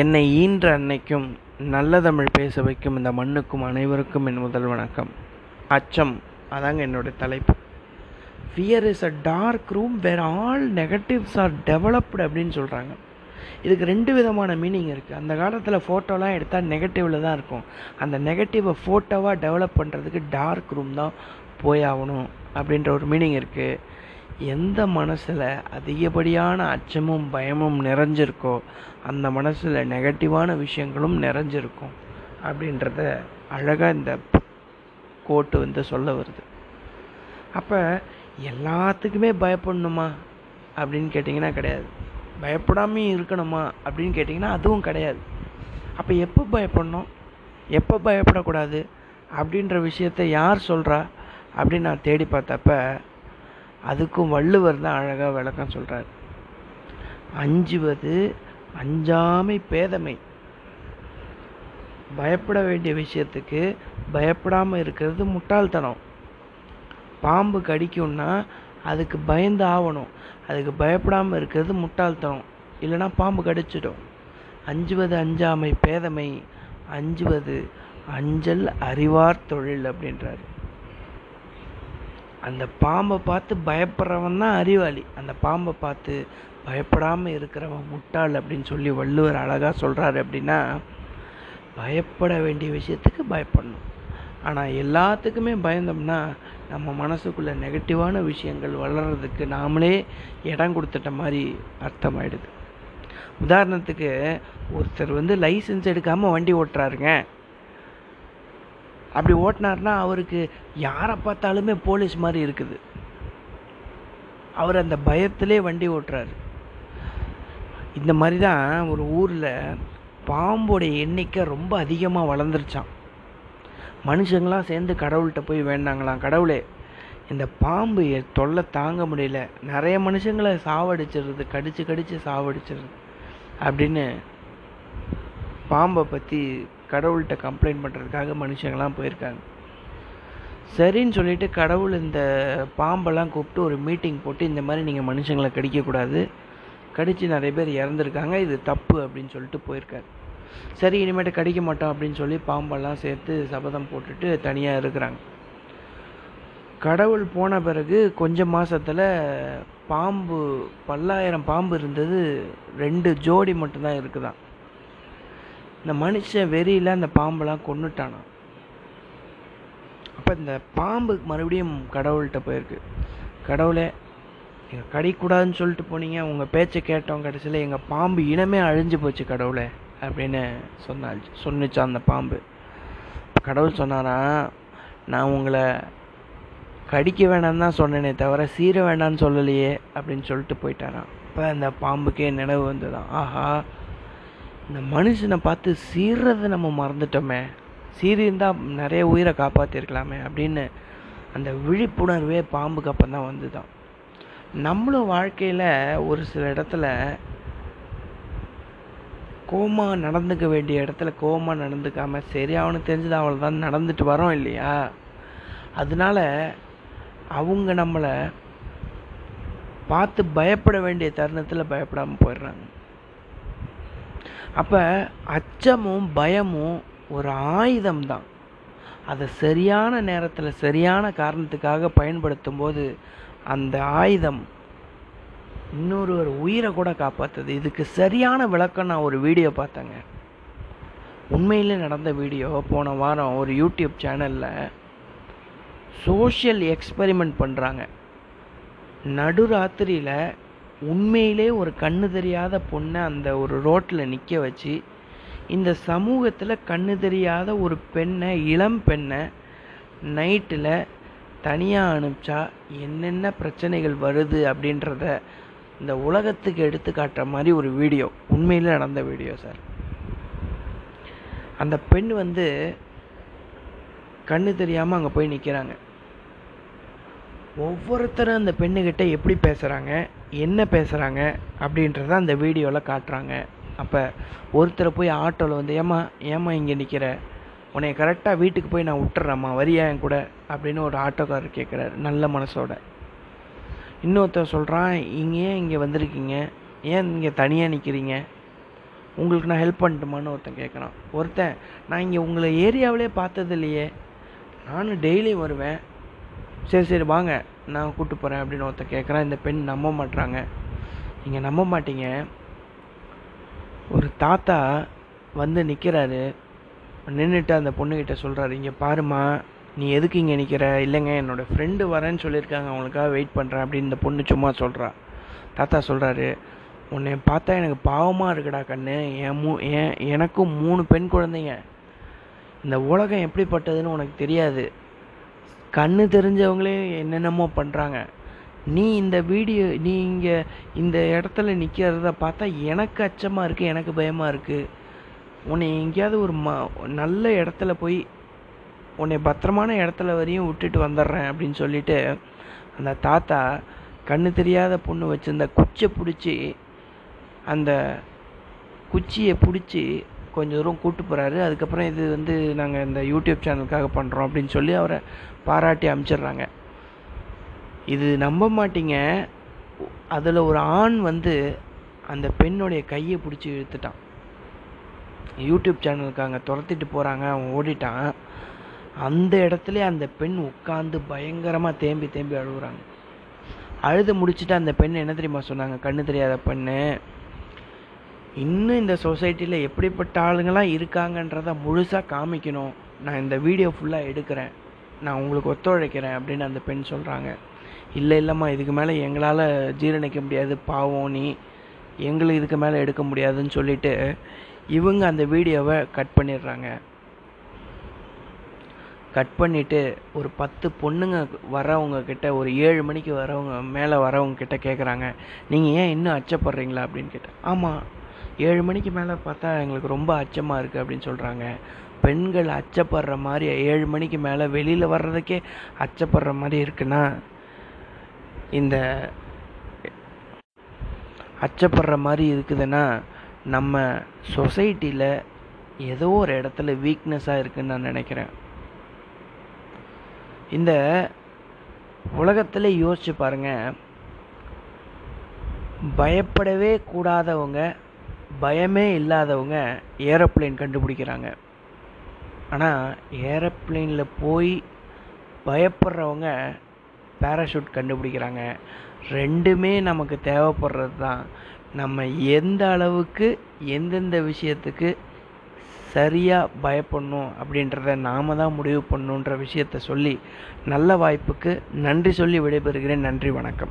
என்னை ஈன்ற அன்னைக்கும் நல்ல தமிழ் பேச வைக்கும் இந்த மண்ணுக்கும் அனைவருக்கும் என் முதல் வணக்கம். அச்சம். அதாங்க என்னுடைய தலைப்பு. Fear is a dark room where all negatives are developed அப்படின்னு சொல்கிறாங்க இதுக்கு ரெண்டு விதமான மீனிங் இருக்குது அந்த காலத்தில் ஃபோட்டோலாம் எடுத்தால் நெகட்டிவில் தான் இருக்கும். அந்த நெகட்டிவை ஃபோட்டோவாக டெவலப் பண்ணுறதுக்கு டார்க் ரூம் தான் போயாகணும் அப்படின்ற ஒரு மீனிங் இருக்குது எந்த மனசில் அதிகப்படியான அச்சமும் பயமும் நிறைஞ்சிருக்கோ அந்த மனசில் நெகட்டிவான விஷயங்களும் நிறைஞ்சிருக்கும் அப்படின்றத அழகாக இந்த கோட்டு வந்து சொல்ல வருது. அப்போ எல்லாத்துக்குமே பயப்படணுமா? அப்படின்னு கேட்டிங்கன்னா கிடையாது. பயப்படாமையும் இருக்கணுமா? அப்படின்னு கேட்டிங்கன்னா அதுவும் கிடையாது. அப்போ எப்போ பயப்படணும்? எப்போ பயப்படக்கூடாது? அப்படின்ற விஷயத்த யார் சொல்கிறா அப்படின்னு நான் தேடி பார்த்தப்ப அதுக்கும் வள்ளுவர் தான் அழகாக விளக்கம் சொல்கிறார் அஞ்சுவது அஞ்சாமை பேதமை. பயப்பட வேண்டிய விஷயத்துக்கு பயப்படாமல் இருக்கிறது முட்டாள்தனம். பாம்பு கடிக்கும்னா அதுக்கு பயந்து ஆகணும் அதுக்கு பயப்படாமல் இருக்கிறது முட்டாள்தனம். இல்லைனா பாம்பு கடிச்சிடும். அஞ்சுவது அஞ்சாமை பேதமை. அஞ்சுவது அஞ்சல் அறிவார் தொழில் அப்படின்றாரு. அந்த பாம்பை பார்த்து பயப்படுறவன் தான் அறிவாளி. அந்த பாம்பை பார்த்து பயப்படாமல் இருக்கிறவன் முட்டாள் அப்படின்னு சொல்லி வள்ளுவர் அழகாக சொல்கிறாரு அப்படின்னா பயப்பட வேண்டிய விஷயத்துக்கு பயப்படணும். ஆனால் எல்லாத்துக்குமே பயந்தோம்னா நம்ம மனசுக்குள்ளே நெகட்டிவான விஷயங்கள் வளர்கிறதுக்கு நாமளே இடம் கொடுத்துட்ட மாதிரி அர்த்தமாயிடுது. உதாரணத்துக்கு ஒருத்தர் வந்து லைசன்ஸ் எடுக்காமல் வண்டி ஓட்டுறாருங்க. அப்படி ஓட்டினார்னா அவருக்கு யாரை பார்த்தாலுமே போலீஸ் மாதிரி இருக்குது. அவர் அந்த பயத்திலே வண்டி ஓட்டுறாரு. இந்த மாதிரி தான் ஒரு ஊரில் பாம்போடைய எண்ணிக்கை ரொம்ப அதிகமாக வளர்ந்துருச்சான் மனுஷங்களாம் சேர்ந்து கடவுள்கிட்ட போய் வேண்டாங்களாம். கடவுளே இந்த பாம்பு தொல்லை தாங்க முடியல. நிறைய மனுஷங்களை சாவடிச்சிடுறது கடித்து கடித்து சாவடிச்சிடுறது அப்படின்னு பாம்பை பற்றி கடவுள்கிட்ட கம்ப்ளைண்ட் பண்ணுறதுக்காக மனுஷங்களாம் போயிருக்காங்க. சரின்னு சொல்லிட்டு கடவுள் இந்த பாம்பெல்லாம் கூப்பிட்டு ஒரு மீட்டிங் போட்டு இந்த மாதிரி நீங்கள் மனுஷங்களை கடிக்கக்கூடாது. கடித்து நிறைய பேர் இறந்துருக்காங்க இது தப்பு அப்படின்னு சொல்லிட்டு போயிருக்காரு. சரி இனிமேட்டு கடிக்க மாட்டோம் அப்படின்னு சொல்லி பாம்பெல்லாம் சேர்த்து சபதம் போட்டுட்டு தனியாக இருக்கிறாங்க. கடவுள் போன பிறகு கொஞ்ச மாதத்தில் பாம்பு பல்லாயிரம் பாம்பு இருந்தது ரெண்டு ஜோடி மட்டும்தான் இருக்குதான். இந்த மனுஷன் வெறியில் அந்த பாம்பெல்லாம் கொண்டுட்டானான் அப்போ இந்த பாம்பு மறுபடியும் கடவுள்கிட்ட போயிருக்கு. கடவுளே எங்கள் கடிக்கூடாதுன்னு சொல்லிட்டு போனீங்க உங்கள் பேச்சை கேட்டோம் கடைசியில் எங்கள் பாம்பு இனமே அழிஞ்சு போச்சு கடவுளே அப்படின்னு சொன்னால் சொன்னிச்சான் அந்த பாம்பு. கடவுள் சொன்னாரா நான் உங்களை கடிக்க வேணாம்னு தான் சொன்னேனே தவிர சீர வேண்டான்னு சொல்லலையே அப்படின்னு சொல்லிட்டு போயிட்டாரான் இப்போ அந்த பாம்புக்கே நினைவு வந்ததான் ஆஹா இந்த மனுஷனை பார்த்து சீர்றதை நம்ம மறந்துட்டோமே. சீரியிருந்தால் நிறைய உயிரை காப்பாற்றிருக்கலாமே அப்படின்னு அந்த விழிப்புணர்வே பாம்புக்கு அப்போ தான் வந்து தான் நம்மளும் வாழ்க்கையில் ஒரு சில இடத்துல கோமா நடந்துக்க வேண்டிய இடத்துல கோமா நடந்துக்காமல் சரி அவனுக்கு தெரிஞ்சது அவளை தான் நடந்துட்டு வரோம் இல்லையா? அதனால அவங்க நம்மளை பார்த்து பயப்பட வேண்டிய தருணத்தில் பயப்படாமல் போயிடுறாங்க. அப்போ அச்சமும் பயமும் ஒரு ஆயுதம் தான் அதை சரியான நேரத்தில் சரியான காரணத்துக்காக பயன்படுத்தும் போது அந்த ஆயுதம் இன்னொரு ஒரு உயிரை கூட காப்பாற்றுது இதுக்கு சரியான விளக்கம் நான் ஒரு வீடியோ பார்த்தேங்க. உண்மையிலே நடந்த வீடியோ. போன வாரம் ஒரு யூடியூப் சேனலில் சோஷியல் எக்ஸ்பெரிமெண்ட் பண்ணுறாங்க நடுராத்திரியில் உண்மையிலே ஒரு கண்ணு தெரியாத பொண்ணை அந்த ஒரு ரோட்டில் நிற்க வச்சு இந்த சமூகத்தில் கண்ணு தெரியாத ஒரு பெண்ணை இளம் பெண்ணை நைட்டில் தனியாக அனுப்பிச்சா என்னென்ன பிரச்சனைகள் வருது அப்படின்றத இந்த உலகத்துக்கு எடுத்து காட்டுற மாதிரி ஒரு வீடியோ உண்மையில் நடந்த வீடியோ சார். அந்த பெண் வந்து கண்ணு தெரியாமல் அங்கே போய் நிற்கிறாங்க ஒவ்வொருத்தரும் அந்த பெண்ணுக்கிட்ட எப்படி பேசுகிறாங்க என்ன பேசுகிறாங்க அப்படின்றத அந்த வீடியோவில் காட்டுறாங்க. அப்போ ஒருத்தரை போய் ஆட்டோவில் வந்து ஏமா ஏமா இங்கே நிற்கிற உன்னை கரெக்டாக வீட்டுக்கு போய் நான் விட்டுறேம்மா வரியா என் கூட? அப்படின்னு ஒரு ஆட்டோக்காரர் கேட்குறாரு நல்ல மனசோட. இன்னொருத்தர் சொல்கிறான் இங்கே ஏன் இங்கே வந்திருக்கீங்க? ஏன் இங்கே தனியாக நிற்கிறீங்க உங்களுக்கு நான் ஹெல்ப் பண்ணட்டுமான்னு ஒருத்தன் கேட்குறான் ஒருத்தன் நான் இங்கே உங்களை ஏரியாவிலே பார்த்தது இல்லையே நானும் டெய்லி வருவேன். சரி சரி வாங்க. நான் கூப்பிட்டு போகிறேன் அப்படின்னு ஒருத்தன் கேட்குறான் இந்த பெண் நம்ப மாட்றாங்க. நீங்கள் நம்ப மாட்டீங்க. ஒரு தாத்தா வந்து நிற்கிறாரு நின்றுட்டு அந்த பொண்ணுக்கிட்ட சொல்கிறாரு இங்கே பாருமா நீ எதுக்கு இங்கே நிற்கிற இல்லைங்க என்னோடய ஃப்ரெண்டு வரேன்னு சொல்லியிருக்காங்க. அவங்களுக்காக வெயிட் பண்ணுறேன் அப்படின்னு இந்த பொண்ணு சும்மா சொல்கிறா தாத்தா சொல்கிறாரு உன்னை பார்த்தா எனக்கு பாவமாக இருக்குடா கண்ணு. என் மூ என் எனக்கும் மூணு பெண் குழந்தைங்க. இந்த உலகம் எப்படிப்பட்டதுன்னு உனக்கு தெரியாது. கண்ணு தெரிஞ்சவங்களே என்னென்னமோ பண்ணுறாங்க நீ இந்த வீடியோ நீ இங்கே இந்த இடத்துல நிற்கிறத பார்த்தா எனக்கு அச்சமாக இருக்குது எனக்கு பயமாக இருக்குது உன்னை எங்கேயாவது ஒரு ம நல்ல இடத்துல போய் உன்னை பத்திரமான இடத்துல வரையும் விட்டுட்டு வந்துடுறேன் அப்படின்னு சொல்லிட்டு அந்த தாத்தா கண்ணு தெரியாத பொண்ணு வச்சுருந்த குச்சியை பிடிச்சி அந்த குச்சியை பிடிச்சி கொஞ்சம் தூரம் கூப்பிட்டு போகிறாரு அதுக்கப்புறம் இது வந்து நாங்கள் இந்த யூடியூப் சேனலுக்காக பண்ணுறோம் அப்படின்னு சொல்லி அவரை பாராட்டி அமுச்சிடுறாங்க. இது நம்ப மாட்டீங்க. அதில் ஒரு ஆண் வந்து அந்த பெண்ணுடைய கையை பிடிச்சி இழுத்துட்டான். யூடியூப் சேனலுக்காக துரத்திட்டு போகிறாங்க அவன் ஓடிட்டான். அந்த இடத்துல அந்த பெண் உட்காந்து பயங்கரமாக தேம்பி தேம்பி அழுகுறாங்க. அழுது முடிச்சுட்டு அந்த பெண் என்ன தெரியுமா சொன்னாங்க? கண்ணு தெரியாத பெண்ணு. இன்னும் இந்த சொசைட்டியில் எப்படிப்பட்ட ஆளுங்களாம் இருக்காங்கன்றத முழுசாக காமிக்கணும். நான் இந்த வீடியோ ஃபுல்லாக எடுக்கிறேன். நான் உங்களுக்கு ஒத்துழைக்கிறேன் அப்படின்னு அந்த பெண் சொல்கிறாங்க இல்லை இல்லைம்மா இதுக்கு மேலே எங்களால் ஜீரணிக்க முடியாது. பாவம் நீ எங்களுக்கு இதுக்கு மேலே எடுக்க முடியாதுன்னு சொல்லிட்டு இவங்க அந்த வீடியோவை கட் பண்ணிடுறாங்க. கட் பண்ணிவிட்டு ஒரு பத்து பொண்ணுங்க வரவங்க கிட்ட ஒரு ஏழு மணிக்கு வரவங்க மேலே வரவங்க கிட்ட கேட்குறாங்க நீங்கள் ஏன் இன்னும் அச்சப்படுறீங்களா அப்படின்னு கேட்டேன் ஆமாம் ஏழு மணிக்கு மேலே பார்த்தா எங்களுக்கு ரொம்ப அச்சமாக இருக்குது அப்படின்னு சொல்கிறாங்க பெண்கள் அச்சப்படுற மாதிரி ஏழு மணிக்கு மேலே வெளியில் வர்றதுக்கே அச்சப்படுற மாதிரி இருக்குன்னா இந்த அச்சப்படுற மாதிரி இருக்குதுன்னா நம்ம சொசைட்டியில் ஏதோ ஒரு இடத்துல வீக்னஸாக இருக்குன்னு நான் நினைக்கிறேன். இந்த உலகத்தில் யோசிச்சு பாருங்கள் பயப்படவே கூடாதவங்க பயமே இல்லாதவங்க ஏரோப்ளேன் கண்டுபிடிக்கிறாங்க. ஆனால் ஏரோப்ளேனில் போய் பயப்படுறவங்க பேராஷூட் கண்டுபிடிக்கிறாங்க. ரெண்டுமே நமக்கு தேவைப்படுறது தான். நம்ம எந்த அளவுக்கு எந்தெந்த விஷயத்துக்கு சரியாக பயப்படணும் அப்படின்றத நாம தான் முடிவு பண்ணணுன்ற விஷயத்த சொல்லி நல்ல வாய்ப்புக்கு நன்றி சொல்லி விடைபெறுகிறேன். நன்றி வணக்கம்.